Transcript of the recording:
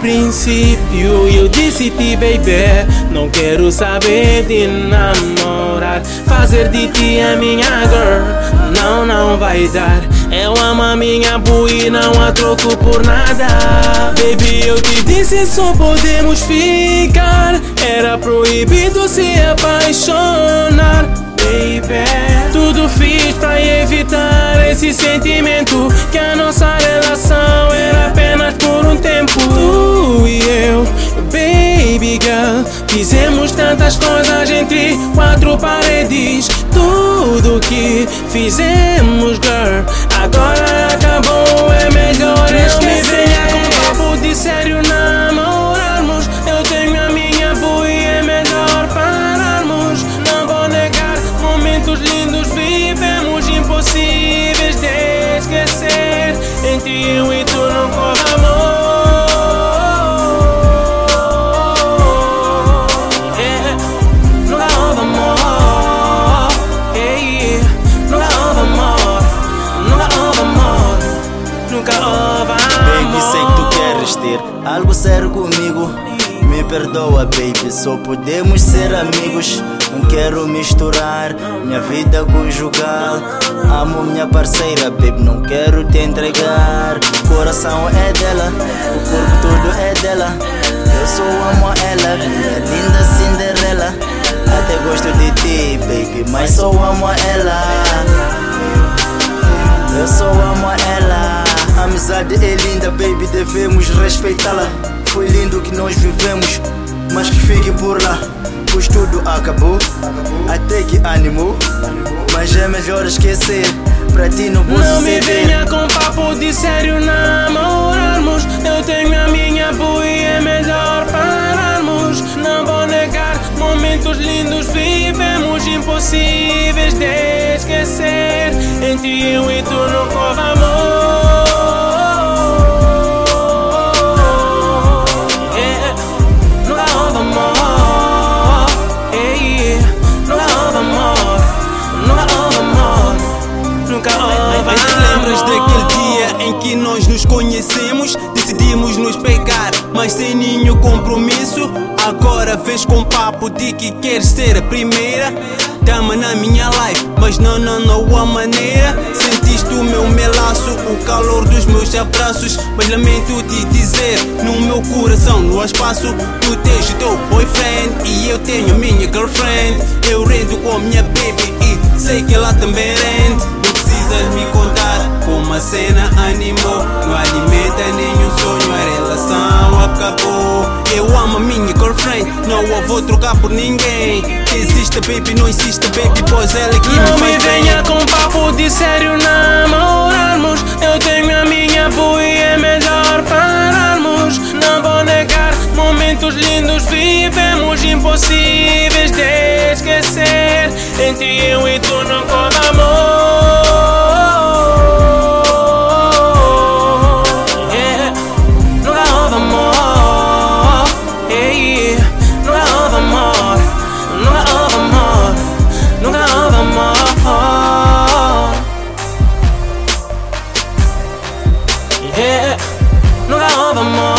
princípio. Eu disse-te, baby Não quero saber de namorar. Fazer de ti a minha girl Não, não vai dar. Eu amo a minha boi, não há troco por nada. Baby, eu te disse só podemos ficar. Era proibido se apaixonar Baby. Tudo fiz pra evitar esse sentimento Que a nossa relação girl Fizemos tantas coisas entre quatro paredes. Tudo que fizemos, girl Agora Baby, sei que tu queres ter algo sério comigo. Me perdoa, baby, só podemos ser amigos. Não quero misturar minha vida conjugal. Amo minha parceira, baby, não quero te entregar. O coração é dela, o corpo todo é dela. Eu só amo ela, A amizade é linda, baby, devemos respeitá-la. Foi lindo que nós vivemos, mas que fique por lá. Pois tudo acabou, até que animou. Mas é melhor esquecer, pra ti não posso Não me venha com papo de sério namorarmos Eu tenho a minha boa e é melhor pararmos Não vou negar, momentos lindos vivemos Impossíveis de esquecer Entre eu e tu não corre mas sem nenhum compromisso. Agora vês com papo de que queres ser a primeira. Dama na minha life, mas não, não, não há maneira. Sentiste o meu melaço, o calor dos meus abraços. Mas lamento te dizer, no meu coração não há espaço. Tu tens o teu boyfriend e eu tenho a minha girlfriend. Eu rendo com a minha baby e sei que ela também rende. Não precisas me contar como a cena animou. Não alimenta nenhum acabou. Eu amo a minha girlfriend, não a vou trocar por ninguém. Existe, baby, não existe, baby, pois ela é que me Não me faz bem. venha com papo de sério namorarmos Eu tenho a minha boa e é melhor pararmos Não vou negar, momentos lindos vivemos Impossíveis de esquecer Entre eu e tu não the more